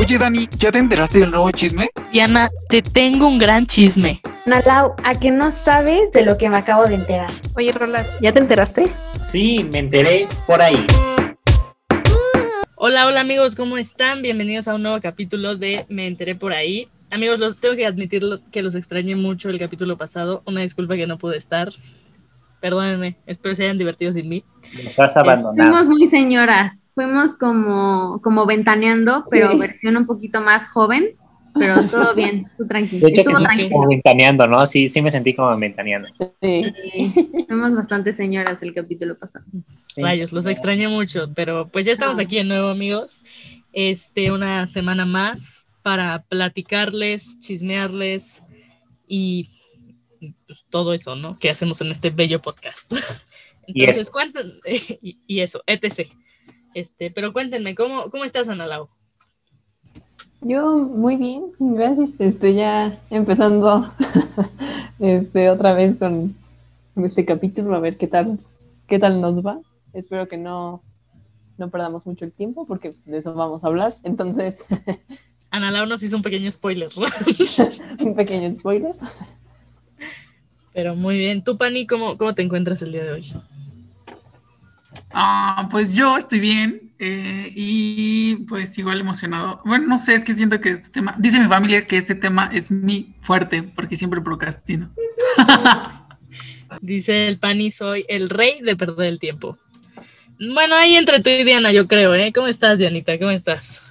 Oye, Dani, ¿ya te enteraste del nuevo chisme? Diana, te tengo un gran chisme. Nalau, ¿a que no sabes de lo que me acabo de enterar? Oye, Rolas, ¿ya te enteraste? Sí, me enteré por ahí. Hola, hola amigos, ¿cómo están? Bienvenidos a un nuevo capítulo de Me enteré por ahí. Amigos, los tengo que admitir que los extrañé mucho el capítulo pasado. Una disculpa que no pude estar. Perdónenme, espero se hayan divertido sin mí. estás abandonado. Fuimos muy señoras, fuimos como, como ventaneando, pero versión un poquito más joven, pero todo bien, tú tranquilo. De hecho, Estuvo sí, tranquilo. como ventaneando, ¿no? Sí, sí me sentí como ventaneando. Sí. Sí, fuimos bastante señoras el capítulo pasado. Sí. Rayos, los extrañé mucho, pero pues ya estamos aquí de nuevo, amigos. Este, una semana más para platicarles, chismearles y pues, todo eso, ¿no? Que hacemos en este bello podcast. Y Entonces, cuéntenme, y, y eso, etc. Este, pero cuéntenme, ¿cómo, cómo estás, Ana Lau? Yo muy bien, gracias. Estoy ya empezando este, otra vez con, con este capítulo, a ver qué tal, qué tal nos va. Espero que no, no perdamos mucho el tiempo porque de eso vamos a hablar. Entonces, Ana Lau nos hizo un pequeño spoiler, un pequeño spoiler. Pero muy bien. Tú, Pani, ¿cómo, ¿cómo te encuentras el día de hoy? Ah, pues yo estoy bien eh, y pues igual emocionado. Bueno, no sé, es que siento que este tema, dice mi familia que este tema es mi fuerte porque siempre procrastino. Dice el Pani, soy el rey de perder el tiempo. Bueno, ahí entre tú y Diana, yo creo, ¿eh? ¿Cómo estás, Dianita? ¿Cómo estás?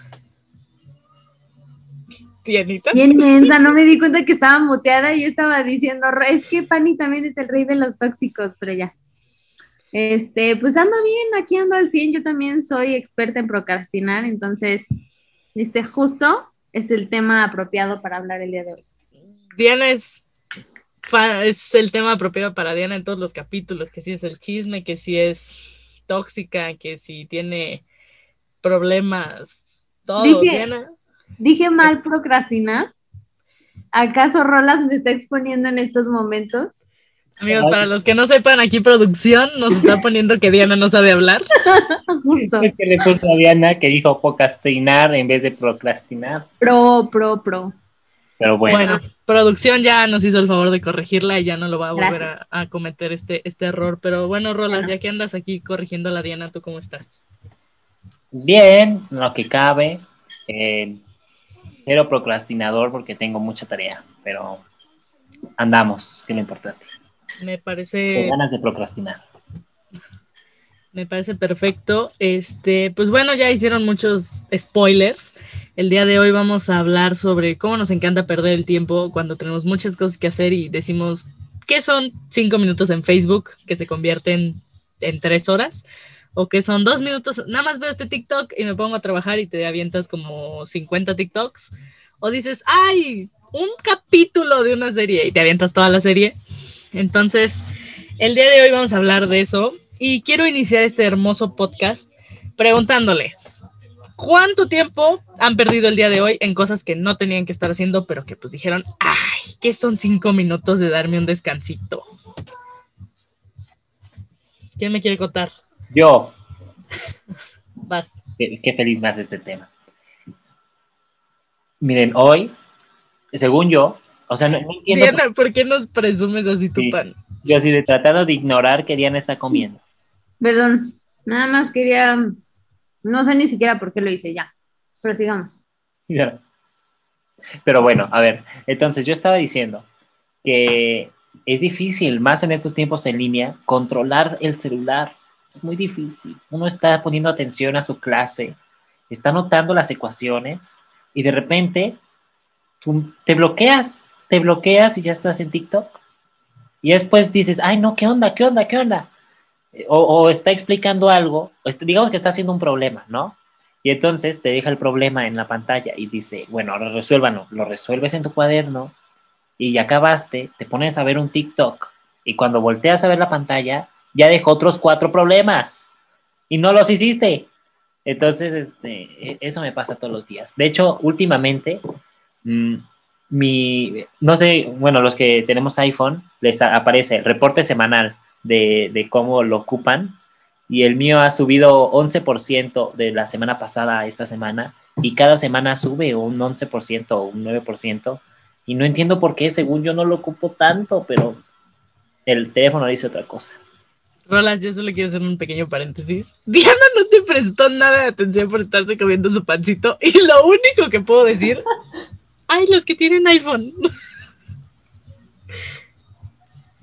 Dianita. Bien mensa, no me di cuenta que estaba muteada y yo estaba diciendo, es que Pani también es el rey de los tóxicos, pero ya. Este, pues ando bien, aquí ando al 100, yo también soy experta en procrastinar, entonces, este, justo es el tema apropiado para hablar el día de hoy. Diana es, el tema apropiado para Diana en todos los capítulos, que si es el chisme, que si es tóxica, que si tiene problemas, todo. Dije- Diana, Dije mal procrastinar. ¿Acaso Rolas me está exponiendo en estos momentos? amigos, para los que no sepan, aquí producción nos está poniendo que Diana no sabe hablar. Justo. Es que le puso a Diana que dijo procrastinar en vez de procrastinar. Pro, pro, pro. Pero bueno, Bueno, producción ya nos hizo el favor de corregirla y ya no lo va a volver a, a cometer este, este error. Pero bueno, Rolas, Bueno. ya que andas aquí corrigiendo a la Diana, ¿tú cómo estás? bien, lo que cabe. eh, cero procrastinador porque tengo mucha tarea, pero andamos, que es lo importante. Me Con parece, ganas de procrastinar. me parece perfecto. Este, pues bueno, ya hicieron muchos spoilers. El día de hoy vamos a hablar sobre cómo nos encanta perder el tiempo cuando tenemos muchas cosas que hacer y decimos que son cinco minutos en Facebook que se convierten en tres horas. O que son dos minutos, nada más veo este TikTok y me pongo a trabajar y te avientas como 50 TikToks. O dices, ay, un capítulo de una serie y te avientas toda la serie. Entonces, el día de hoy vamos a hablar de eso y quiero iniciar este hermoso podcast preguntándoles, ¿cuánto tiempo han perdido el día de hoy en cosas que no tenían que estar haciendo, pero que pues dijeron, ay, que son cinco minutos de darme un descansito? ¿Quién me quiere contar? Yo, Vas. qué, qué feliz me hace este tema. Miren, hoy, según yo, o sea, no, no entiendo. Diana, ¿por qué nos presumes así tu Sí. pan? Yo así de tratando de ignorar que Diana está comiendo. Perdón, nada más quería, no sé ni siquiera por qué lo hice ya, pero sigamos. Ya. Pero bueno, a ver, entonces yo estaba diciendo que es difícil, más en estos tiempos en línea, controlar el celular. Es muy difícil. Uno está poniendo atención a su clase, está notando las ecuaciones y de repente tú te bloqueas, te bloqueas y ya estás en TikTok. Y después dices, ay, no, ¿qué onda? ¿Qué onda? ¿Qué onda? O, o está explicando algo, o est- digamos que está haciendo un problema, ¿no? Y entonces te deja el problema en la pantalla y dice, bueno, ahora resuélvanlo. Lo resuelves en tu cuaderno y ya acabaste, te pones a ver un TikTok y cuando volteas a ver la pantalla, ya dejó otros cuatro problemas y no los hiciste. Entonces, este, e- eso me pasa todos los días. De hecho, últimamente, mm, mi, no sé, bueno, los que tenemos iPhone, les aparece el reporte semanal de, de cómo lo ocupan y el mío ha subido 11% de la semana pasada a esta semana y cada semana sube un 11% o un 9% y no entiendo por qué, según yo no lo ocupo tanto, pero el teléfono dice otra cosa. Rolas, yo solo quiero hacer un pequeño paréntesis. Diana no te prestó nada de atención por estarse comiendo su pancito y lo único que puedo decir, ay, los que tienen iPhone.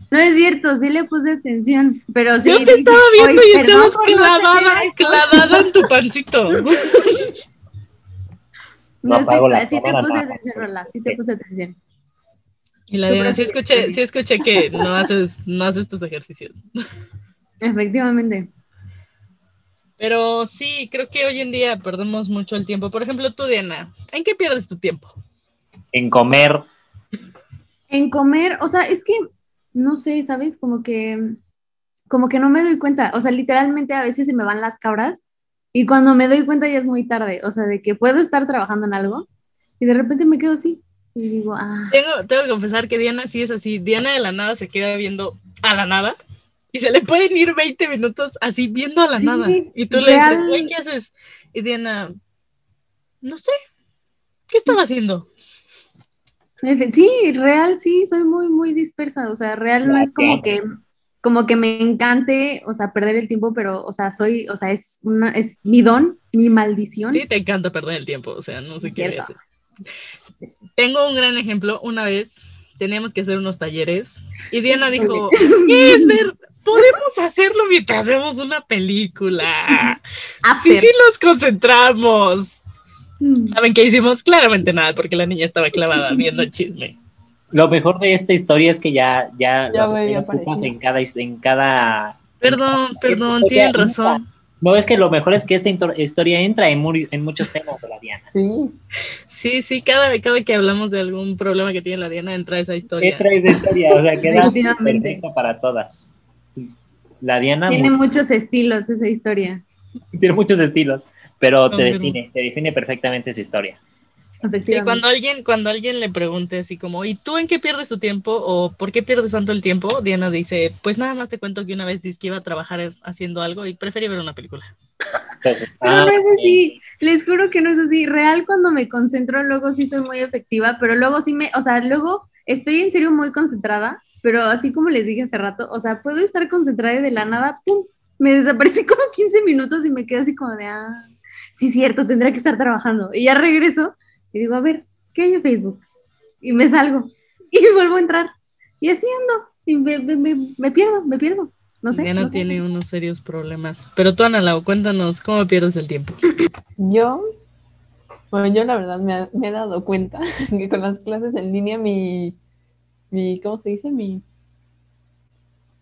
No es cierto, sí le puse atención, pero sí. Yo te dije, estaba viendo "Ay, y estabas no clavada, tener iPhone". clavada en tu pancito. No No la sí te puse atención, Rola, sí te puse atención. Y la Diana, sí escuché, que- sí escuché que no haces, no haces tus ejercicios. Efectivamente. Pero sí, creo que hoy en día perdemos mucho el tiempo. Por ejemplo, tú, Diana, ¿en qué pierdes tu tiempo? En comer, En comer, o sea, es que, no sé, ¿sabes? Como que, como que no me doy cuenta. O sea, literalmente a veces se me van las cabras y cuando me doy cuenta ya es muy tarde. O sea, de que puedo estar trabajando en algo y de repente me quedo así. Y digo, ah, Tengo, tengo que confesar que Diana sí es así. Diana de la nada se queda viendo a la nada y se le pueden ir 20 minutos así viendo a la Sí, nada. Y tú le dices, güey, ¿qué haces? Y Diana, no sé, ¿qué estaba haciendo? Sí, real, sí, soy muy, muy dispersa, o sea, real no es como que, como que me encante, o sea, perder el tiempo, pero, o sea, soy, o sea, es una, es mi don, mi maldición. Sí, te encanta perder el tiempo, o sea, no sé qué haces. Tengo un gran ejemplo. Una vez teníamos que hacer unos talleres y Diana dijo, ¿qué es ver? Podemos hacerlo mientras vemos una película. Sí, After. sí nos concentramos. ¿Saben qué hicimos? Claramente nada, porque la niña estaba clavada viendo el chisme. lo mejor de esta historia es que ya, ya, Ya en cada, en cada... Perdón, perdón, tienen entra. razón. No, es que lo mejor es que esta historia entra en, mu- en muchos temas de la Diana. Sí, Sí, sí, cada, cada que hablamos de algún problema que tiene la Diana entra esa historia. Entra esa historia, o sea, queda perfecta para todas. La Diana Tiene mu- muchos estilos esa historia, tiene muchos estilos, pero te define, te define perfectamente esa historia. Sí, efectivamente. cuando alguien, cuando alguien le pregunte así como, ¿y tú en qué pierdes tu tiempo? o ¿por qué pierdes tanto el tiempo? Diana dice, pues nada más te cuento que una vez dije que iba a trabajar haciendo algo y preferí ver una película. Pero ah, no es ok. así, les juro que no es así. Real, cuando me concentro, luego sí soy muy efectiva, pero luego sí me, o sea, luego estoy en serio muy concentrada, pero así como les dije hace rato, o sea, puedo estar concentrada y de la nada, ¡pum! Me desaparecí como 15 minutos y me quedé así como de, ah, sí, cierto, tendría que estar trabajando. Y ya regreso y digo, a ver, ¿qué hay en Facebook? Y me salgo y vuelvo a entrar y así ando y me, me- me- me pierdo, me pierdo. No sé. Diana no sé. tiene unos serios problemas. Pero tú, Ana Lau, cuéntanos, ¿cómo pierdes el tiempo? yo, bueno, yo la verdad me, ha- me he dado cuenta que con las clases en línea mi, mi, ¿cómo se dice? Mi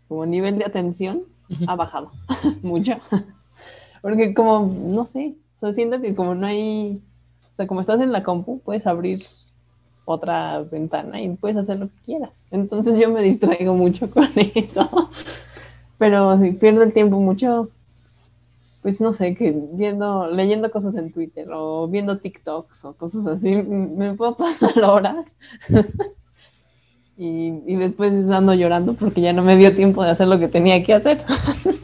como nivel de atención ha bajado mucho. Porque como, no sé, o sea, siento que como no hay, o sea, como estás en la compu, puedes abrir otra ventana y puedes hacer lo que quieras. Entonces yo me distraigo mucho con eso. Pero si pierdo el tiempo mucho, pues no sé, que viendo, leyendo cosas en Twitter o viendo TikToks o cosas así, me puedo pasar horas. Y, y después ando llorando porque ya no me dio tiempo de hacer lo que tenía que hacer.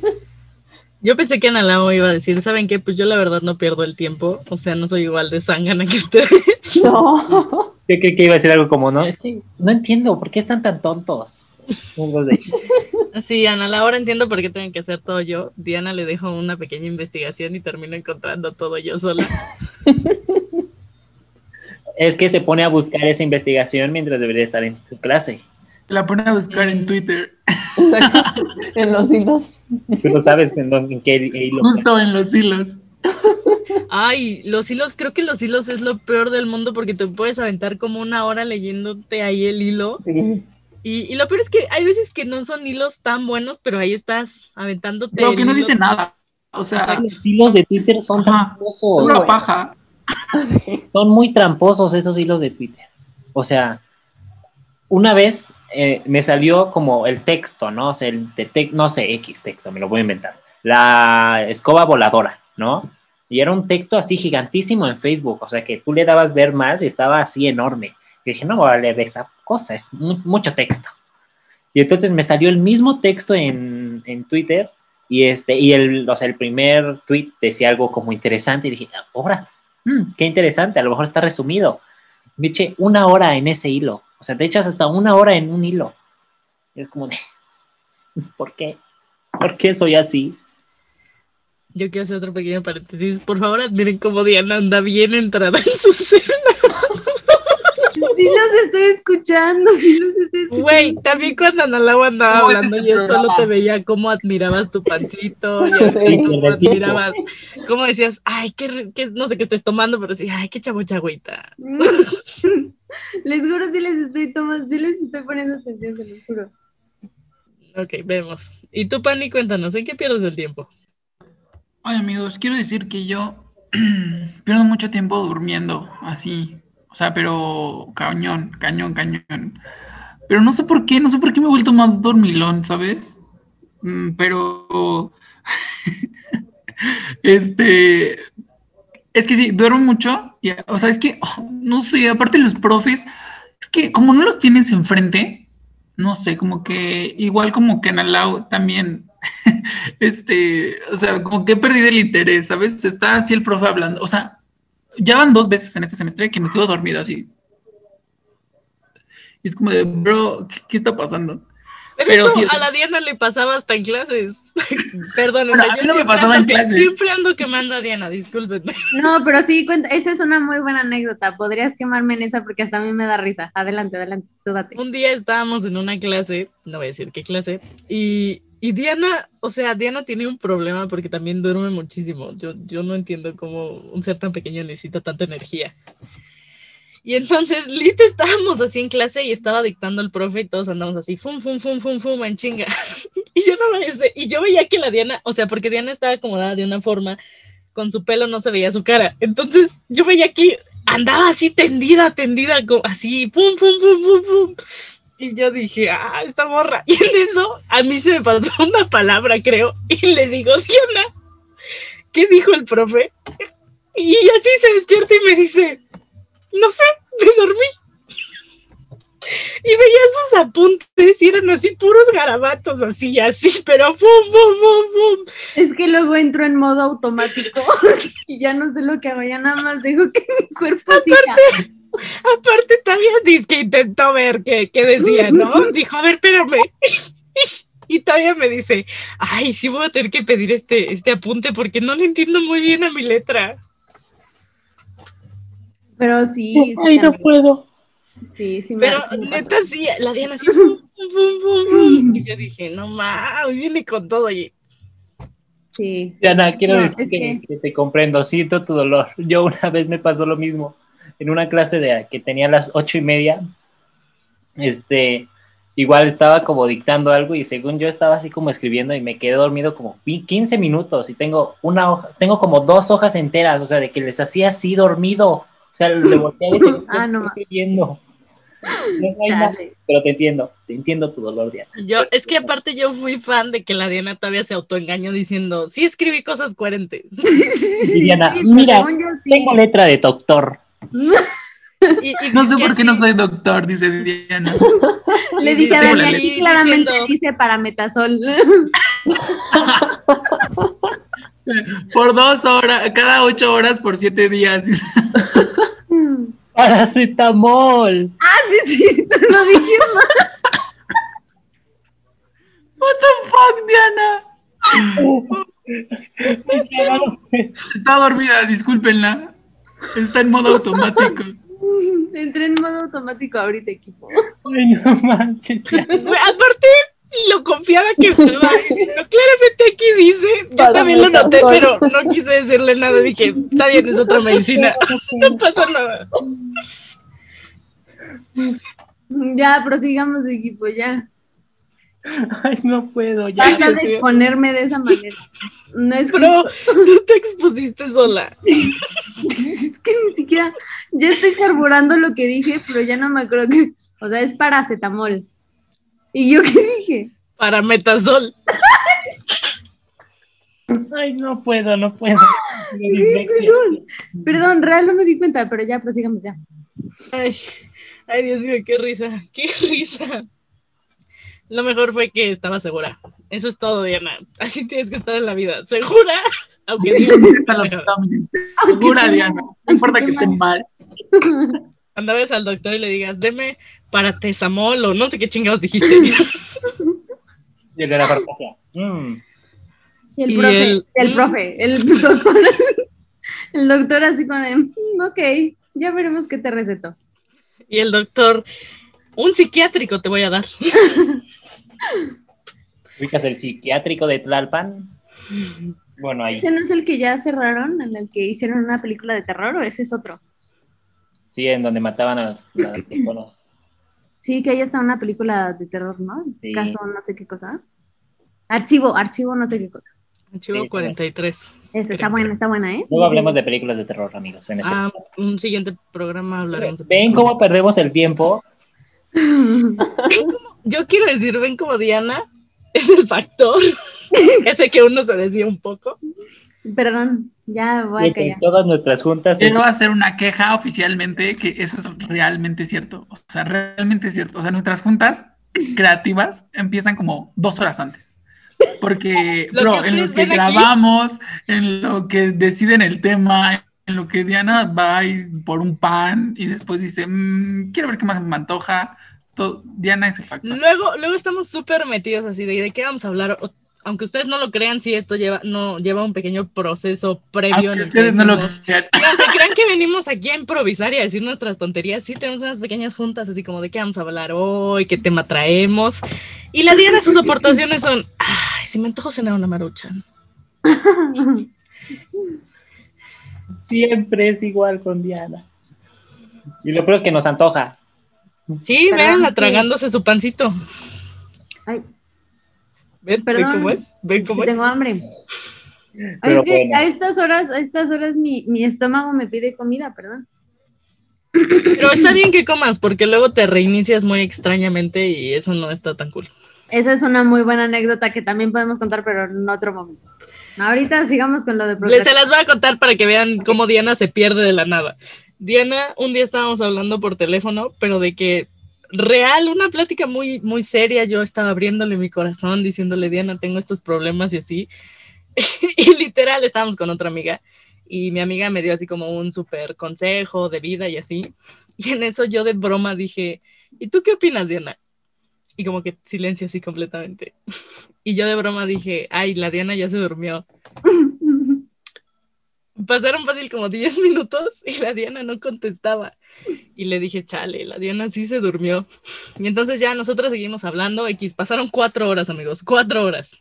Yo pensé que Ana Lau iba a decir, ¿saben qué? Pues yo la verdad no pierdo el tiempo. O sea, no soy igual de zángana que ustedes. No. Yo creí que iba a decir algo como, no, es que no entiendo, ¿por qué están tan tontos? Sí, Ana, la ahora entiendo por qué tengo que hacer todo yo. Diana le dejo una pequeña investigación y termino encontrando todo yo sola. Es que se pone a buscar esa investigación mientras debería estar en su clase. La pone a buscar en. Twitter, en los hilos. Tú lo sabes en, dónde- en qué hilo. justo en los hilos. Ay, los hilos, creo que los hilos es lo peor del mundo porque te puedes aventar como una hora leyéndote ahí el hilo. Sí. Y, y lo peor es que hay veces que no son hilos tan buenos, pero ahí estás aventándote. Pero que no hilo. dice nada. O sea, Exacto. Los hilos de Twitter son pura bueno. paja. Son muy tramposos esos hilos de Twitter. O sea, una vez eh, me salió como el texto, ¿no? O sea, el de no sé, X texto, me lo voy a inventar. La escoba voladora, ¿no? Y era un texto así gigantísimo en Facebook, o sea, que tú le dabas ver más y estaba así enorme. Y dije, no voy a leer esa cosa, es mu- mucho texto. Y entonces me salió el mismo texto en, en Twitter, Y, este, y el, o sea, el primer tweet decía algo como interesante y dije, ahora, mm, qué interesante, a lo mejor está resumido. Me eché una hora en ese hilo, o sea, te echas hasta una hora en un hilo. Es como de, ¿por qué? ¿Por qué soy así? Yo quiero hacer otro pequeño paréntesis. Por favor, admiren cómo Diana anda bien entrada en su cena. Sí los estoy escuchando, sí los estoy escuchando. Güey, también cuando Analao andaba ¿Cómo es hablando, este yo solo te veía cómo admirabas tu pancito, y así, cómo admirabas, cómo decías, ay, qué, no sé qué estés tomando, pero sí, ay, qué chabuchagüita. Les juro, sí les estoy tomando, sí les estoy poniendo atención, se los juro. Ok, vemos. Y tú, Pani, cuéntanos, ¿en qué pierdes el tiempo? Ay, amigos, quiero decir que yo pierdo mucho tiempo durmiendo, así. O sea, pero cañón, cañón, cañón. Pero no sé por qué, no sé por qué me he vuelto más dormilón, ¿sabes? Mm, Pero, este, es que sí, duermo mucho. O sea, es que, oh, no sé, aparte los profes, es que como no los tienes enfrente, no sé, como que igual como que en Alau también este, o sea, como que he perdido el interés, ¿sabes? Está así el profe hablando, o sea, ya van dos veces en este semestre que me quedo dormido así. Y es como de, bro, ¿qué, qué está pasando? Pero, Pero eso sí- a la Diana le pasaba hasta en clases. Perdón, a mí no me pasaba en clases. Siempre ando quemando a Diana, discúlpenme. No, pero sí, cuenta, esa es una muy buena anécdota. Podrías quemarme en esa porque hasta a mí me da risa. Adelante, adelante, tú date. Un día estábamos en una clase, no voy a decir qué clase, y, y Diana, o sea, Diana tiene un problema porque también duerme muchísimo. Yo, yo no entiendo cómo un ser tan pequeño necesita tanta energía. Y entonces, lit, estábamos así en clase y estaba dictando el profe y todos andamos así, fum, fum, fum, fum, fum, en chinga. y yo no me y yo veía que la Diana, o sea, porque Diana estaba acomodada de una forma, con su pelo no se veía su cara. Entonces, yo veía que andaba así tendida, tendida, así, pum, pum, pum, pum, pum. Y yo dije, ah, esta morra. Y en eso, a mí se me pasó una palabra, creo, y le digo, Diana, ¿qué dijo el profe? Y así se despierta y me dice, no sé, me dormí. Y veía sus apuntes y eran así puros garabatos, así, así, pero pum, pum, pum, pum. Es que luego entro en modo automático y ya no sé lo que hago, ya nada más dejo que mi cuerpo siga. Aparte, todavía dice que intentó ver qué, qué decía, ¿no? Dijo, a ver, espérame. Y todavía me dice, ay, sí voy a tener que pedir este, este apunte porque no le entiendo muy bien a mi letra. Pero sí, sí, Ay, no puedo. sí, sí me, Pero sí me pasa. neta, sí, la Diana así, pum, pum, pum, pum, pum. Y yo dije, no mames, viene con todo. Y Sí. Diana, quiero No, decir es que, que- que te comprendo, siento tu dolor. Yo una vez me pasó lo mismo. En una clase de que tenía a las ocho y media, este, igual estaba como dictando algo y según yo estaba así como escribiendo y me quedé dormido como pi- 15 minutos y tengo una hoja, tengo como dos hojas enteras, o sea, de que les hacía así dormido. O sea, le volteaba y Ah, no. escribiendo. No pero te entiendo, te entiendo tu dolor, Diana. yo, es que aparte yo fui fan de que la Diana todavía se autoengañó diciendo, sí escribí cosas coherentes. Y Diana, Sí, mira, según yo sí. tengo letra de doctor. Y, y No sé por qué no soy doctor, dice Diana. Le dije a Dani, ahí aquí claramente diciendo- dice parametasol. Por dos horas, cada ocho horas por siete días. Paracetamol. ah, sí, es cierto, lo dije mal. What the fuck, Diana? Está dormida, discúlpenla. Está en modo automático. Entré en modo automático ahorita, equipo. Ay, no manches. ya. Güey, aparte, lo confiada que estaba diciendo, claramente aquí dice, yo Para también lo noté, pero no quise decirle nada, dije, está bien, es otra medicina, no pasa nada. Ya, prosigamos, equipo, ya. Ay, no puedo, ya. Dios de exponerme de esa manera. No es Pero tú te expusiste sola. Que ni siquiera, ya estoy carburando lo que dije, pero ya no me acuerdo que, o sea, es paracetamol. ¿Y yo qué dije? Para metasol. Ay, no puedo, no puedo. Perdón, perdón, real no me di cuenta, pero ya prosigamos ya. Ay, ay, Dios mío, qué risa, qué risa. Lo mejor fue que estaba segura. Eso es todo, Diana. Así tienes que estar en la vida. ¿Segura? Aunque sí. Los exámenes. Segura, Diana. No importa que estén mal. Cuando ves al doctor y le digas, deme paracetamol o no sé qué chingados dijiste. Y el de la farmacia. Mm. Y el Y profe, el- el, profe, el doctor, el doctor así como de, "Mm, ok, ya veremos qué te recetó. y el doctor, un psiquiátrico te voy a dar. ¿Ubicas el psiquiátrico de Tlalpan? Bueno, ahí. ¿Ese no es el que ya cerraron, en el que hicieron una película de terror o ese es otro? Sí, en donde mataban a las, personas. Sí, que ahí está una película de terror, ¿no? Sí. Caso no sé qué cosa. Archivo, archivo no sé qué cosa. Archivo Sí, 43. Esa está buena, está buena, ¿eh? Luego hablemos de películas de terror, amigos. En este Ah, un siguiente programa hablaremos de ¿Ven cómo perdemos el tiempo? Yo quiero decir, ven como Diana es el factor. Ese que uno se decía un poco. Perdón, ya voy a callar. todas nuestras juntas es- Quiero hacer una queja oficialmente que eso es realmente cierto. O sea, realmente cierto. O sea, nuestras juntas creativas empiezan como dos horas antes. Porque, bro, en lo que aquí- grabamos, en lo que deciden el tema, en lo que Diana va y por un pan y después dice, "Mm, quiero ver qué más me antoja. Todo- Diana es el factor. Luego, luego estamos súper metidos así de, de qué vamos a hablar. Aunque ustedes no lo crean, sí, esto lleva, no, lleva un pequeño proceso previo. en ustedes no lo crean. Y aunque crean que venimos aquí a improvisar y a decir nuestras tonterías, sí tenemos unas pequeñas juntas así como de qué vamos a hablar hoy, qué tema traemos. Y la Diana, sus aportaciones son, ay, si me antojo cenar una maruchan. siempre es igual con Diana. Y lo peor es que nos antoja. Sí, sí. tragándose su pancito. Ay, ¿Ven, ¿Ven Perdón, cómo es? ¿Ven es cómo que es? tengo hambre. Pero es que bueno. a estas horas, a estas horas mi, mi estómago me pide comida, perdón. Pero está bien que comas, porque luego te reinicias muy extrañamente y eso no está tan cool. Esa es una muy buena anécdota que también podemos contar, pero en otro momento. Ahorita sigamos con lo de Les se las voy a contar para que vean cómo Diana se pierde de la nada. Diana, un día estábamos hablando por teléfono, pero de que real, una plática muy, muy seria. Yo estaba abriéndole mi corazón, diciéndole, Diana, tengo estos problemas y así. y literal, estábamos con otra amiga y mi amiga me dio así como un súper consejo de vida y así. Y en eso yo de broma dije, ¿y tú qué opinas, Diana? Y como que silencio así completamente. Y yo de broma dije, ay, la Diana ya se durmió. Pasaron fácil como 10 minutos y la Diana no contestaba. Y le dije, chale, la Diana sí se durmió. Y entonces ya nosotros seguimos hablando. X, pasaron cuatro horas, amigos, cuatro horas.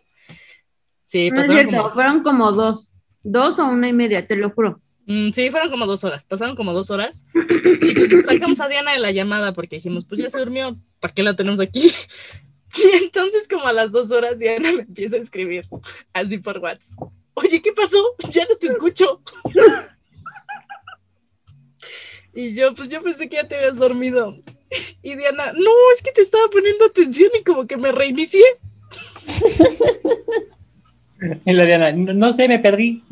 Sí, No es pasaron cierto, como, fueron como dos. Dos o una y media, te lo juro. Mm, sí, fueron como dos horas. Pasaron como dos horas. Y pues sacamos a Diana de la llamada porque dijimos, pues ya se durmió, ¿para qué la tenemos aquí? Y entonces como a las dos horas Diana me empieza a escribir así por WhatsApp. Oye, ¿qué pasó? Ya no te escucho. Y yo, pues yo pensé que ya te habías dormido. Y Diana, no, es que te estaba poniendo atención y como que me reinicié. Y la Diana, no, no sé, me perdí.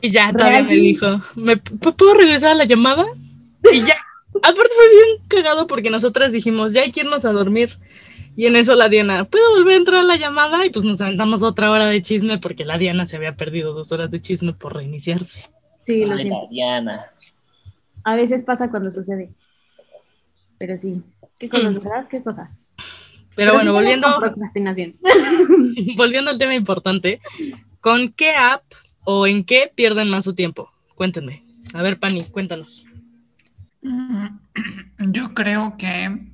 Y ya todavía me dijo, ¿me p- puedo regresar a la llamada? Y ya, aparte fue bien cagado porque nosotras dijimos, ya hay que irnos a dormir. Y en eso la Diana, ¿puedo volver a entrar a la llamada? Y pues nos aventamos otra hora de chisme porque la Diana se había perdido dos horas de chisme por reiniciarse. Sí, lo Ay, la siento. Diana. A veces pasa cuando sucede. Pero sí. ¿Qué cosas, Mm. verdad? ¿Qué cosas? Pero bueno, sigamos volviendo, procrastinación. volviendo al tema importante, ¿con qué app o en qué pierden más su tiempo? Cuéntenme. A ver, Pani, cuéntanos. Mm, Yo creo que.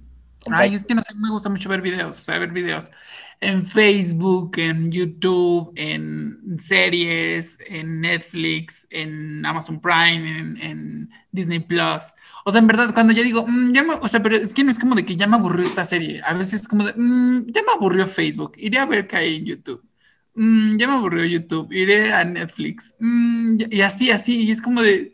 Ay, es que no sé, me gusta mucho ver videos, o sea, ver videos en Facebook, en YouTube, en series, en Netflix, en Amazon Prime, en, en Disney Plus. O sea, en verdad, cuando yo digo, "Mm, ya me- o sea, pero es que no es como de que ya me aburrió esta serie. A veces es como de, "Mm, ya me aburrió Facebook, iré a ver qué hay en YouTube. Mm, ya me aburrió YouTube, iré a Netflix. Mm, y así, así, y es como de.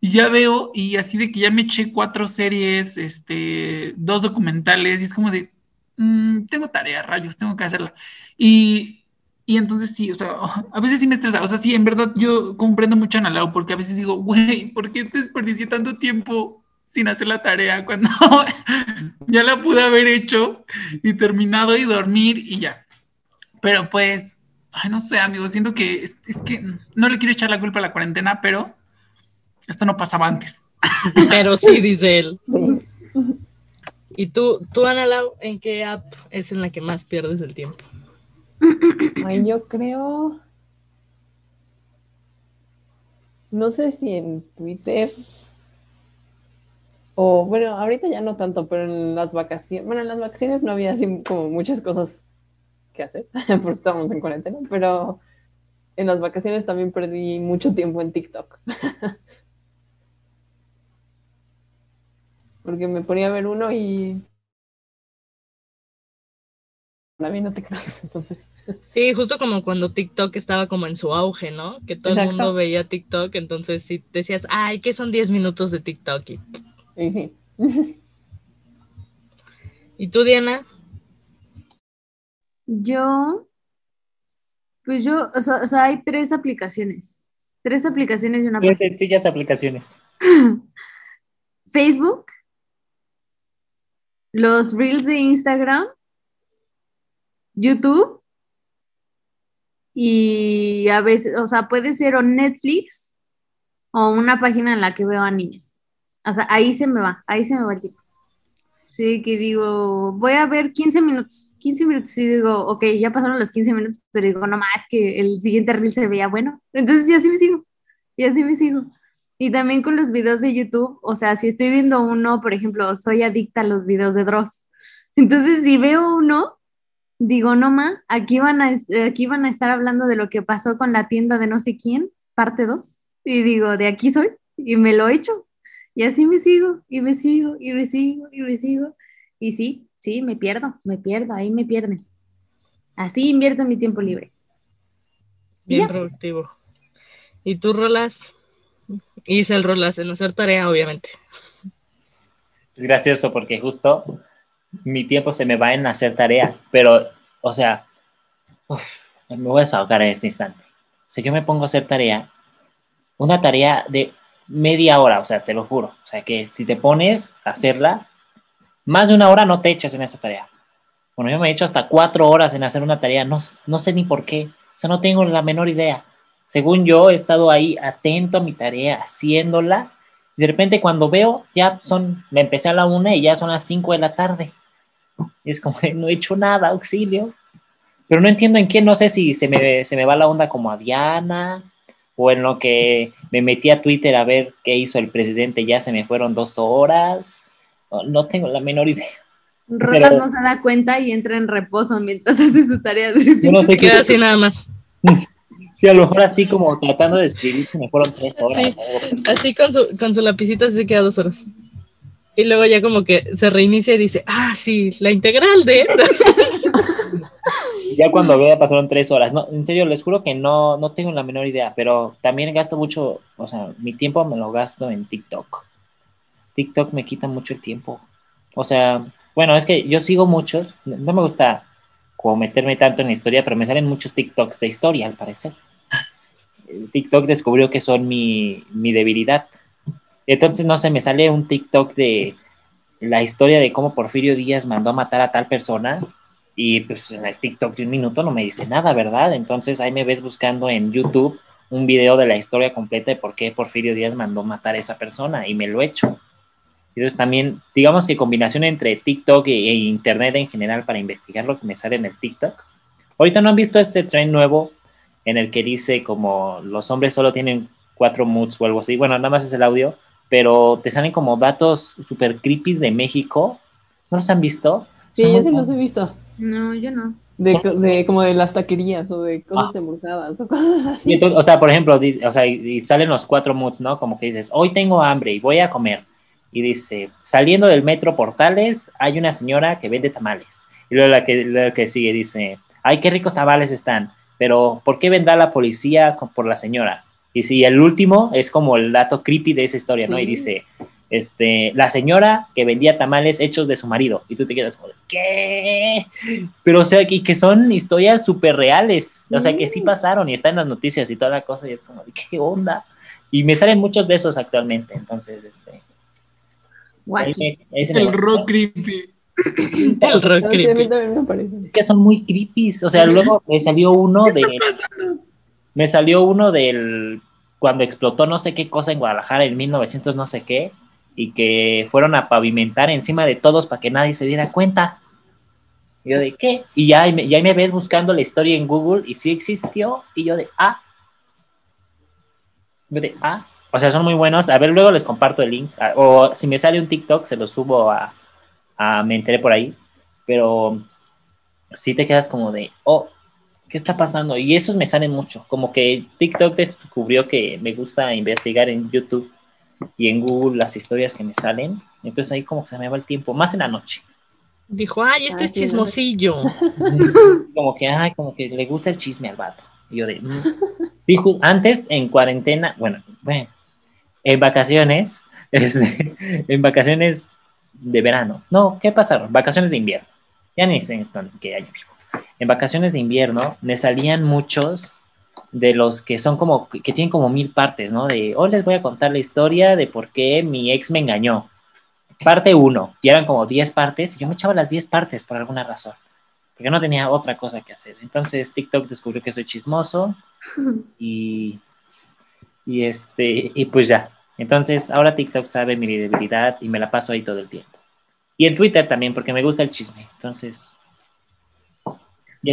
Y ya veo, y así de que ya me eché cuatro series, este, dos documentales, y es como de, mm, tengo tarea, rayos, tengo que hacerla. Y, y entonces sí, o sea, a veces sí me estresa, o sea, sí, en verdad yo comprendo mucho a Ana Lau, porque a veces digo, güey, ¿por qué desperdicié tanto tiempo sin hacer la tarea cuando ya la pude haber hecho y terminado y dormir y ya? Pero pues, ay, no sé, amigo, siento que es, es que no le quiero echar la culpa a la cuarentena, pero esto no pasaba antes. Pero sí, dice él. Sí. ¿Y tú, tú, Ana Lau, en qué app es en la que más pierdes el tiempo? Ay, yo creo. No sé si en Twitter. O bueno, ahorita ya no tanto, pero en las vacaciones. Bueno, en las vacaciones no había así como muchas cosas que hacer, porque estábamos en cuarentena, pero en las vacaciones también perdí mucho tiempo en TikTok. porque me ponía a ver uno y estaba viendo TikToks, entonces. Sí, justo como cuando TikTok estaba como en su auge, ¿no? Que todo el mundo veía TikTok, entonces si decías, ay, ¿qué son 10 minutos de TikTok? Y, Y sí. ¿Y tú, Diana? Yo, pues yo, o sea, o sea, hay tres aplicaciones. Tres aplicaciones y una Tres sencillas aplicaciones. Facebook, los Reels de Instagram, YouTube y a veces, o sea, puede ser o Netflix o una página en la que veo animes. O sea, ahí se me va, ahí se me va el tiempo. Sí, que digo, voy a ver 15 minutos, 15 minutos y digo, ok, ya pasaron los 15 minutos, pero digo, no más que el siguiente reel se veía bueno. Entonces ya sí me sigo, ya sí me sigo. Y también con los videos de YouTube, o sea, si estoy viendo uno, por ejemplo, soy adicta a los videos de Dross. Entonces, si veo uno, digo, no ma, aquí van a, es- aquí van a estar hablando de lo que pasó con la tienda de no sé quién, parte 2. Y digo, de aquí soy, y me lo echo. Y así me sigo, y me sigo, y me sigo, y me sigo. Y sí, sí, me pierdo, me pierdo, ahí me pierden. Así invierto mi tiempo libre. Bien productivo. ¿Y tú, Rolas? Hice el Rolas en hacer tarea, obviamente. Es gracioso porque justo mi tiempo se me va en hacer tarea, pero, o sea, me voy a desahogar en este instante. O yo me pongo a hacer tarea, una tarea de media hora, o sea, te lo juro. O sea, que si te pones a hacerla, más de una hora no te echas en esa tarea. Bueno, yo me he hecho hasta cuatro horas en hacer una tarea, no, no sé ni por qué, o sea, no tengo la menor idea. Según yo, he estado ahí atento a mi tarea, haciéndola, y de repente cuando veo, ya son, me empecé a la una y ya son las cinco de la tarde. Y es como, no he hecho nada, auxilio. Pero no entiendo en qué, no sé si se me, se me va la onda como a Diana, o en lo que me metí a Twitter a ver qué hizo el presidente, ya se me fueron dos horas. No, no tengo la menor idea. Rolas Pero- no se da cuenta y entra en reposo mientras hace su tarea. De no sé Se qué. queda así nada más. Sí, a lo mejor así como tratando de escribir, se me fueron tres horas. Sí. Así con su, con su lapicito se queda dos horas. Y luego ya como que se reinicia y dice, ah, sí, la integral de... Ya cuando vea pasaron tres horas. No, en serio, les juro que no, no tengo la menor idea, pero también gasto mucho, o sea, mi tiempo me lo gasto en TikTok. TikTok me quita mucho el tiempo. O sea, bueno, es que yo sigo muchos, no me gusta como meterme tanto en la historia, pero me salen muchos TikToks de historia, al parecer. TikTok descubrió que son mi, mi debilidad. Entonces, no sé, me sale un TikTok de la historia de cómo Porfirio Díaz mandó a matar a tal persona y pues en el TikTok de un minuto no me dice nada, ¿verdad? Entonces ahí me ves buscando en YouTube un video de la historia completa de por qué Porfirio Díaz mandó matar a esa persona y me lo he hecho. Entonces también, digamos que combinación entre TikTok e, e Internet en general para investigar lo que me sale en el TikTok. Ahorita no han visto este tren nuevo en el que dice como los hombres solo tienen cuatro moods o algo así. Bueno, nada más es el audio, pero te salen como datos super creepy de México. ¿No los han visto? Sí, Son yo sí los he visto. No, yo no. De, de- como de las taquerías o de cosas Ah. embrujadas o cosas así. entonces, o sea, por ejemplo, di- o sea, y, y salen los cuatro moods, ¿no? Como que dices, hoy tengo hambre y voy a comer. Y dice, saliendo del metro Portales, hay una señora que vende tamales. Y luego la que, la que sigue dice, ay, qué ricos tamales están, pero ¿por qué vendrá la policía por la señora? Y si el último es como el dato creepy de esa historia, ¿no? Y dice, este, la señora que vendía tamales hechos de su marido. Y tú te quedas como, ¿qué? Pero, o sea, que, que son historias súper reales. O sea, que sí Sí. pasaron y están en las noticias y toda la cosa. Y es como, ¿qué onda? Y me salen muchos de esos actualmente. Entonces, este. ahí me- El rock creepy. El rock No, sí, a mí creepy. también me parece. que son muy creepy. O sea, luego me salió uno de. Me salió uno del. Cuando explotó no sé qué cosa en Guadalajara en 1900 no sé qué. Y que fueron a pavimentar encima de todos para que nadie se diera cuenta. Y yo de qué. Y ya, ahí me- ya ahí me ves buscando la historia en Google y sí existió. Y yo de ah. Yo de ah. O sea, son muy buenos. A ver, luego les comparto el link. Ah, O si me sale un TikTok, se lo subo a, a Me enteré por ahí. Pero sí te quedas como de, oh, ¿qué está pasando? Y esos me salen mucho. Como que TikTok descubrió que me gusta investigar en YouTube y en Google las historias que me salen. Entonces ahí como que se me va el tiempo, más en la noche. Dijo, ay, este Ah, es chismosillo. como que, ay, como que le gusta el chisme al vato. Y yo de, mm. Dijo, antes en cuarentena, bueno, bueno, en vacaciones, este, en vacaciones de verano. No, ¿qué pasaron? Vacaciones de invierno. Ya ni sé en qué año vivo. En vacaciones de invierno me salían muchos de los que son como, que tienen como mil partes, ¿no? De, hoy les voy a contar la historia de por qué mi ex me engañó. Parte uno, y eran como 10 partes, y yo me echaba las 10 partes por alguna razón, porque no tenía otra cosa que hacer. Entonces TikTok descubrió que soy chismoso y, y este, y pues ya. Entonces ahora TikTok sabe mi debilidad y me la paso ahí todo el tiempo. Y en Twitter también, porque me gusta el chisme. Entonces.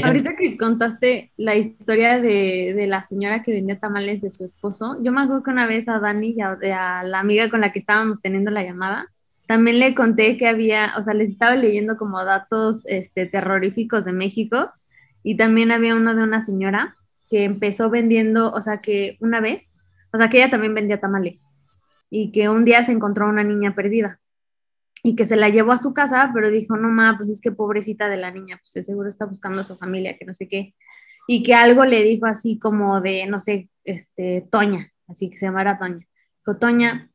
Ahorita que contaste la historia de, de la señora que vendía tamales de su esposo, yo me acuerdo que una vez a Dani y a, a la amiga con la que estábamos teniendo la llamada, también le conté que había, o sea, les estaba leyendo como datos este, terroríficos de México y también había uno de una señora que empezó vendiendo, o sea, que una vez, o sea, que ella también vendía tamales y que un día se encontró una niña perdida y que se la llevó a su casa, pero dijo, no ma, pues es que pobrecita de la niña, pues seguro está buscando a su familia, que no sé qué, y que algo le dijo así como de, no sé, este, Toña, así que se llamara Toña. Dijo, Toña,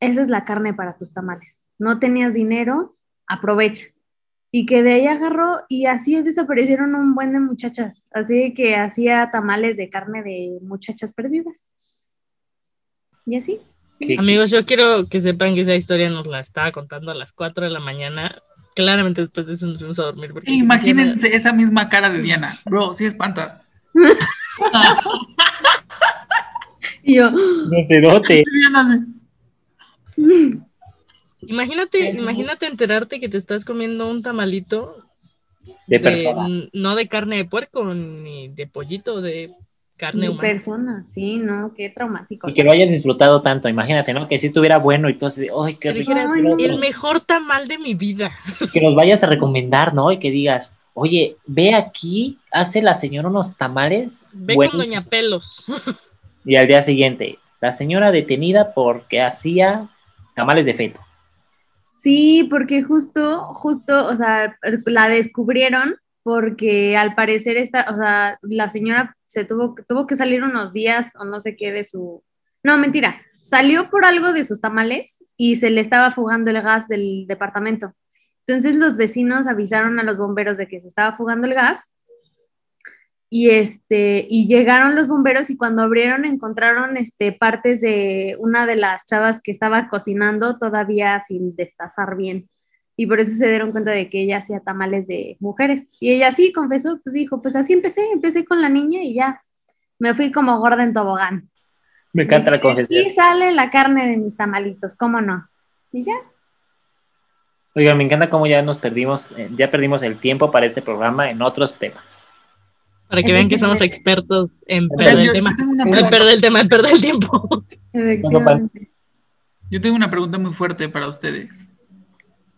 esa es la carne para tus tamales. No tenías dinero, aprovecha. Y que de ahí agarró y así desaparecieron un buen de muchachas, así que hacía tamales de carne de muchachas perdidas. Y así. Amigos, yo quiero que sepan que esa historia nos la estaba contando a las 4 de la mañana. Claramente después de eso nos fuimos a dormir. porque Imagínense esa misma cara de Diana. Bro, sí espanta. Y yo, así. Imagínate, Eso. imagínate enterarte que te estás comiendo un tamalito De persona. n- no de carne de puerco ni de pollito, de carne mi humana. persona, sí, no, qué traumático. Y que lo hayas disfrutado tanto, imagínate, ¿no? Que si estuviera bueno y tú así ¡ay, qué Que rico! el mejor tamal de mi vida. Que los vayas a recomendar, ¿no? Y que digas, oye, ve aquí, hace la señora unos tamales. Ve buenos". con Doña Pelos. Y al día siguiente, la señora detenida porque hacía tamales de feto. Sí, porque justo, justo, o sea, la descubrieron porque al parecer esta, o sea, la señora se tuvo, tuvo que salir unos días o no sé qué de su, no, mentira, salió por algo de sus tamales y se le estaba fugando el gas del departamento. Entonces los vecinos avisaron a los bomberos de que se estaba fugando el gas y este y llegaron los bomberos y cuando abrieron encontraron este partes de una de las chavas que estaba cocinando todavía sin destazar bien y por eso se dieron cuenta de que ella hacía tamales de mujeres y ella sí confesó pues dijo pues así empecé empecé con la niña y ya me fui como gorda en tobogán Me encanta la confesión. y sale la carne de mis tamalitos cómo no y ya Oiga, me encanta cómo ya nos perdimos, eh, ya perdimos el tiempo para este programa en otros temas. Para que vean que somos expertos en perder el tema. En perder el tema, en perder el tiempo. efectivamente yo tengo una pregunta muy fuerte para ustedes.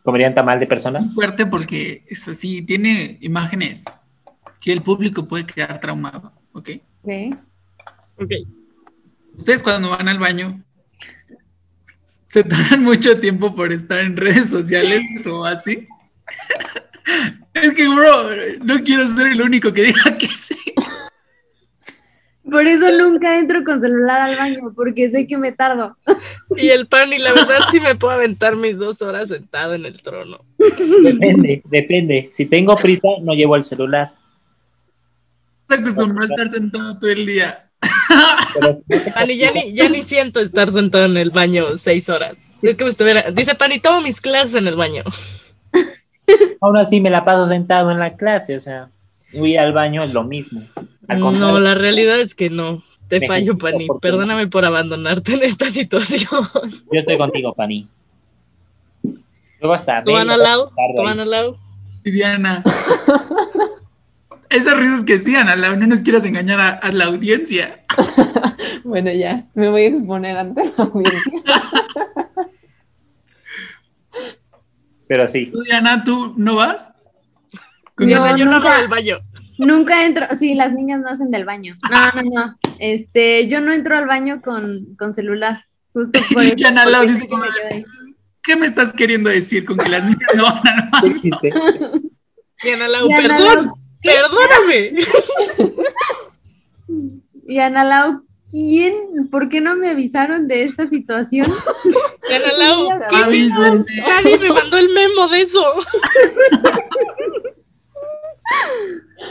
¿Comerían tamal de persona? Muy fuerte porque es así, tiene imágenes que el público puede quedar traumado, ¿ok? Ok. Ok. Ustedes cuando van al baño, ¿se tardan mucho tiempo por estar en redes sociales o así? Es que, bro, no quiero ser el único que diga que sí. por eso nunca entro con celular al baño porque sé que me tardo Y el pan, y la verdad sí me puedo aventar mis dos horas sentado en el trono. Depende, depende. Si tengo prisa, no llevo el celular. Se acostumbró a estar sentado todo el día. Pero Pani, ya ni, ya ni siento estar sentado en el baño seis horas. Es que me estuviera. Dice Pani, tomo mis clases en el baño. Aún así me la paso sentado en la clase, o sea, ir al baño es lo mismo. Al No, la realidad es que no. Te Me fallo, Pani. Perdóname por abandonarte en esta situación. Yo estoy contigo, Pani. Luego hasta ¿Tú, Ana Lau? tarde ¿Tú, ahí. Ana Lau? Y Diana. Esas risas que sí, Ana, Lau, no nos quieras engañar a, a la audiencia. Bueno, ya, me voy a exponer ante la audiencia. Pero sí, Tú, Diana, ¿tú no vas? No, Diana, yo no hago del baño. Nunca entro, sí, las niñas no hacen del baño. No, no, no. Este, yo no entro al baño con, con celular. Justo por eso. Y Ana Lau dice como, me quedo ahí. ¿qué me estás queriendo decir con que las niñas no van al baño? ¿qué dijiste? Y Ana Lau, Y Ana perdón, Lau, perdóname. y Ana Lau, ¿quién? ¿Por qué no me avisaron de esta situación? Y Ana Lau, ¿qué? Nadie me mandó el memo de eso.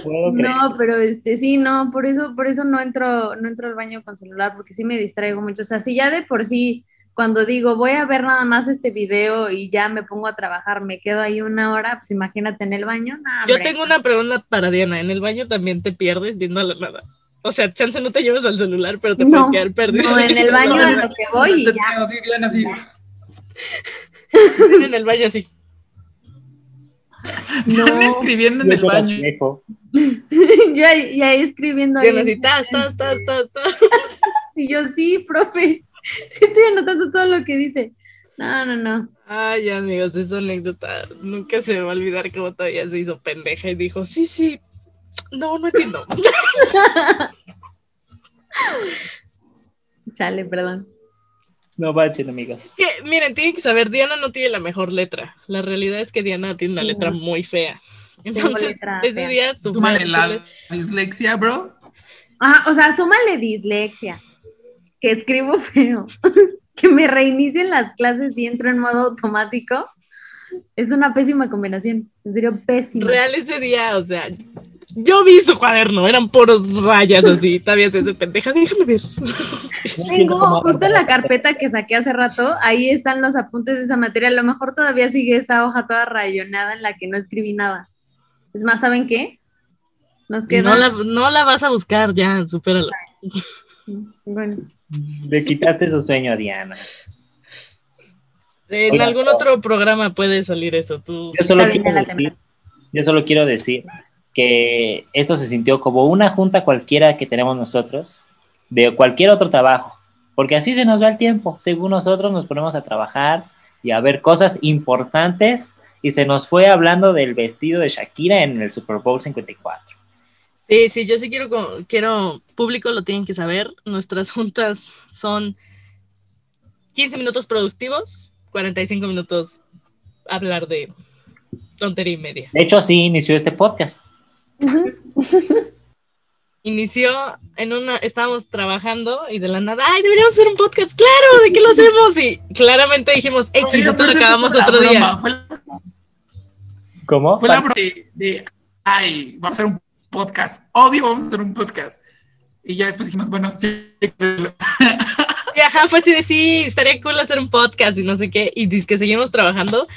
Puedo creer. No, pero este sí, no, por eso, por eso no entro, no entro al baño con celular, porque sí me distraigo mucho. O sea, si ya de por sí, cuando digo voy a ver nada más este video y ya me pongo a trabajar, me quedo ahí una hora, pues imagínate en el baño. Yo tengo una pregunta para Diana. ¿En el baño también te pierdes viendo a la nada? O sea, chance no te llevas al celular, pero te No, puedes quedar perdido. No, en el baño a lo que voy y ya. Así, Diana, así. en el baño Están escribiendo en el baño. yo ahí, y ahí escribiendo ahí. Diana así, tas, tas, tas, tas, tas. Y yo, sí, profe, sí estoy anotando todo lo que dice. No, no, no. Ay, amigos, esa anécdota nunca se me va a olvidar cómo todavía se hizo pendeja y dijo, sí, sí, no, no entiendo. Chale, perdón. No bachen, amigos. Que, miren, tienen que saber, Diana no tiene la mejor letra. La realidad es que Diana tiene una letra muy fea. Entonces, letra ese día su Súmale la dislexia, bro. Ajá, o sea, súmale dislexia, que escribo feo, que me reinicien las clases y entro en modo automático. Es una pésima combinación, en serio, pésima. real ese día, o sea, yo vi su cuaderno, eran puros rayas así, todavía se hace pendeja, déjame ver. Tengo justo en la carpeta que saqué hace rato, ahí están los apuntes de esa materia. A lo mejor todavía sigue esa hoja toda rayonada en la que no escribí nada. Es más, ¿saben qué? Nos queda. No la, no la vas a buscar ya, supérala. Bueno, Le quitaste su sueño a Diana. En algún otro programa puede salir eso, tú. Yo solo, quiero decir, yo solo quiero decir que esto se sintió como una junta cualquiera que tenemos nosotros de cualquier otro trabajo, porque así se nos va el tiempo. Según nosotros nos ponemos a trabajar y a ver cosas importantes y se nos fue hablando del vestido de Shakira en el Super Bowl 54. Sí, sí, yo sí quiero, quiero, público lo tienen que saber, nuestras juntas son 15 minutos productivos, 45 minutos hablar de tontería y media. De hecho, así inició este podcast. Inició en una, estábamos trabajando y de la nada, ay, deberíamos hacer un podcast, claro, ¿de qué lo hacemos? Y claramente dijimos, X, pero lo acabamos fue la otro día. broma, Fue la, ¿Cómo? fue la broma de, de, ay, vamos a hacer un podcast. Obvio, vamos a hacer un podcast. Y ya después dijimos, bueno, sí. Y ajá, fue así de sí, estaría cool hacer un podcast y no sé qué. Y dice que seguimos trabajando.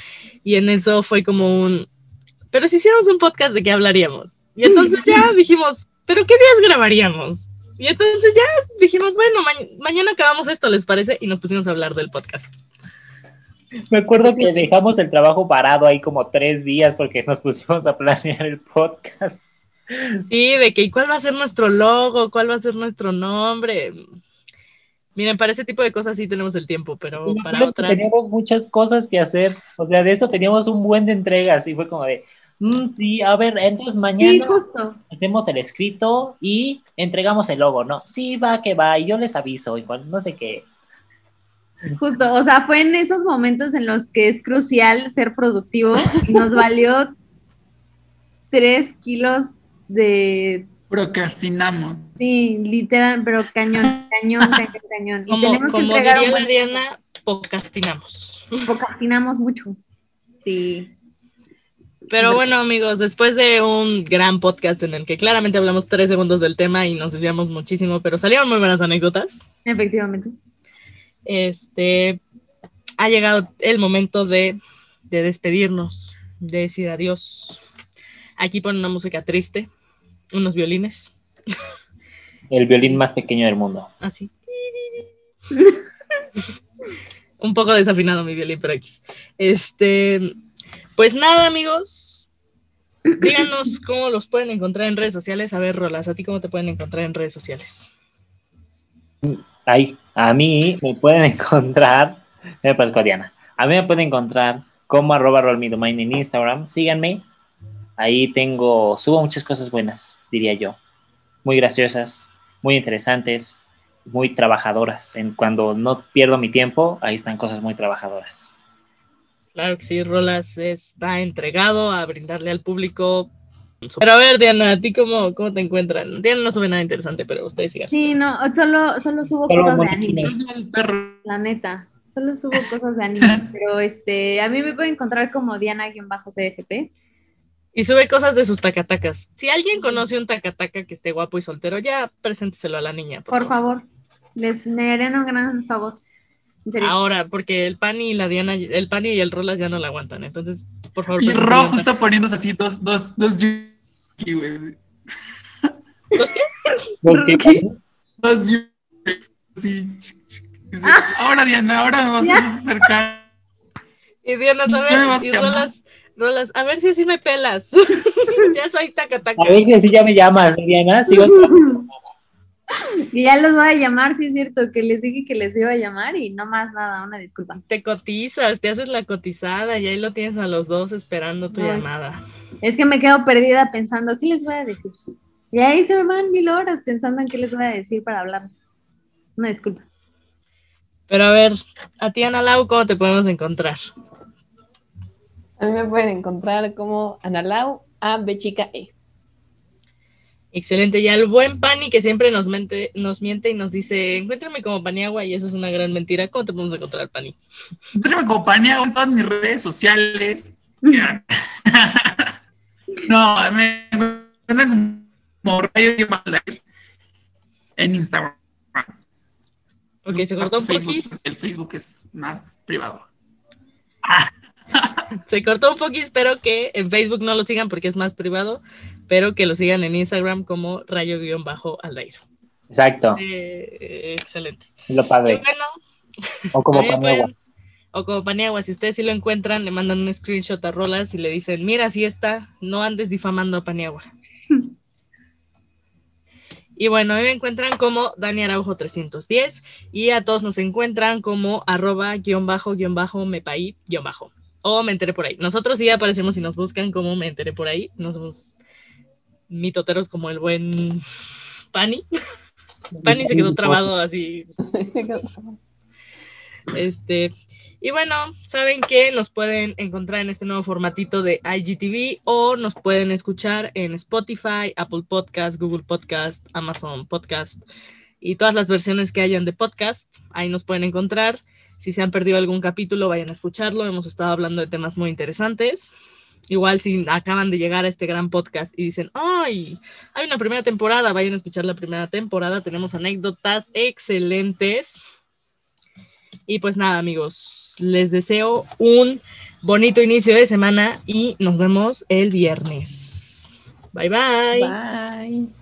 Y en eso fue como un. Pero si hiciéramos un podcast, ¿de qué hablaríamos? Y entonces ya dijimos, ¿pero qué días grabaríamos? Y entonces ya dijimos, bueno, ma- mañana acabamos esto, ¿les parece? Y nos pusimos a hablar del podcast. Me acuerdo que dejamos el trabajo parado ahí como tres días porque nos pusimos a planear el podcast. Sí, de que, ¿y cuál va a ser nuestro logo? ¿Cuál va a ser nuestro nombre? Miren, para ese tipo de cosas sí tenemos el tiempo, pero para otras. Teníamos muchas cosas que hacer. O sea, de eso teníamos un buen de entregas y fue como de, "Mm, sí, a ver, entonces sí, mañana justo. hacemos el escrito y entregamos el logo, ¿no? Sí, va, que va, y yo les aviso, igual, no sé qué. Justo, o sea, fue en esos momentos en los que es crucial ser productivo y nos valió tres kilos de, Procrastinamos. sí, literal, pero cañón, cañón, cañón, cañón. Y Como, tenemos que como diría un la Diana, podcastinamos. procrastinamos mucho. Sí. Pero bueno, amigos, después de un gran podcast en el que claramente hablamos tres segundos del tema y nos desviamos muchísimo, pero salieron muy buenas anécdotas, Efectivamente. este, ha llegado el momento de, de despedirnos. de decir adiós. Aquí pone una música triste, unos violines, El violín más pequeño del mundo. así. Un poco desafinado mi violín, pero X. Este, pues nada, amigos. Díganos cómo los pueden encontrar en redes sociales. A ver, Rolas, ¿a ti cómo te pueden encontrar en redes sociales? Ahí, a mí me pueden encontrar, me parezco a Diana, a mí me pueden encontrar como arroba rollmedomain en Instagram, síganme, ahí tengo, subo muchas cosas buenas, diría yo, muy graciosas, muy interesantes, muy trabajadoras, en cuando no pierdo mi tiempo, ahí están cosas muy trabajadoras. Claro que sí, Rolas está entregado a brindarle al público. Pero a ver, Diana, ¿a ti cómo, cómo te encuentran? Diana no sube nada interesante, pero ustedes sigan. Sí, no, solo, solo subo cosas de anime, la neta. Solo subo cosas de anime, pero este, a mí me pueden encontrar como Diana-CFP. Y sube cosas de sus tacatacas. Si alguien conoce un tacataca que esté guapo y soltero, ya presénteselo a la niña. Por favor, les me harían un gran favor. En serio. Ahora, porque el Pani y la Diana, el Pani y el Rolas ya no la aguantan. Entonces, por favor, Y preséntelo rojo está poniéndose así dos, dos, dos Yuki, güey. ¿Los qué? Dos Yuki. Sí. Ahora, Diana, ahora me vas a acercar. Y Diana, ¿sabes? vas Y. Rolas, Rolas, a ver si así me pelas. ya soy tacataca. A ver si así ya me llamas, Diana. Sigo Y ya los voy a llamar, sí es cierto, que les dije que les iba a llamar y no más nada, una disculpa. Te cotizas, te haces la cotizada y ahí lo tienes a los dos esperando tu Ay. llamada. Es que me quedo perdida pensando, ¿qué les voy a decir? Y ahí se me van mil horas pensando en qué les voy a decir para hablarles. Una disculpa. Pero a ver, a ti, Ana Lau, ¿cómo te podemos encontrar? A mí me pueden encontrar como Analau A B chica E. Excelente. Y al buen Pani que siempre nos, mente, nos miente y nos dice, encuéntrame como Paniagua y eso es una gran mentira. ¿Cómo te podemos encontrar, Pani? Yo me acompañé en todas mis redes sociales. No, me encuentran como Rayo Maldair en Instagram. Ok, se cortó un poquis. El Facebook es más privado. Se cortó un poquis, espero que en Facebook no lo sigan porque es más privado, pero que lo sigan en Instagram como rayo-aldair. Exacto, Eh, excelente. lo Y padre. bueno, O como Paniagua. pueden- o como Paniagua, si ustedes sí lo encuentran, le mandan un screenshot a Rolas y le dicen, mira, así está, no andes difamando a Paniagua. y bueno, a mí me encuentran como Dani Araujo 310 y a todos nos encuentran como arroba guion bajo guion bajo mepaí guion bajo. O me enteré por ahí. Nosotros sí aparecemos y nos buscan como me enteré por ahí. No somos mitoteros como el buen Pani. Pani se quedó trabado así este, y bueno, saben que nos pueden encontrar en este nuevo formatito de IGTV o nos pueden escuchar en Spotify, Apple Podcast, Google Podcast, Amazon Podcast y todas las versiones que hayan de podcast. Ahí nos pueden encontrar. Si se han perdido algún capítulo, vayan a escucharlo. Hemos estado hablando de temas muy interesantes. Igual si acaban de llegar a este gran podcast y dicen, ¡ay! Hay una primera temporada, vayan a escuchar la primera temporada. Tenemos anécdotas excelentes. Y pues nada, amigos, les deseo un bonito inicio de semana y nos vemos el viernes. Bye bye. Bye.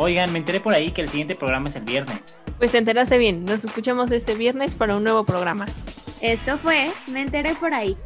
Oigan, me enteré por ahí que el siguiente programa es el viernes. Pues te enteraste bien. Nos escuchamos este viernes para un nuevo programa. Esto fue Me enteré por ahí.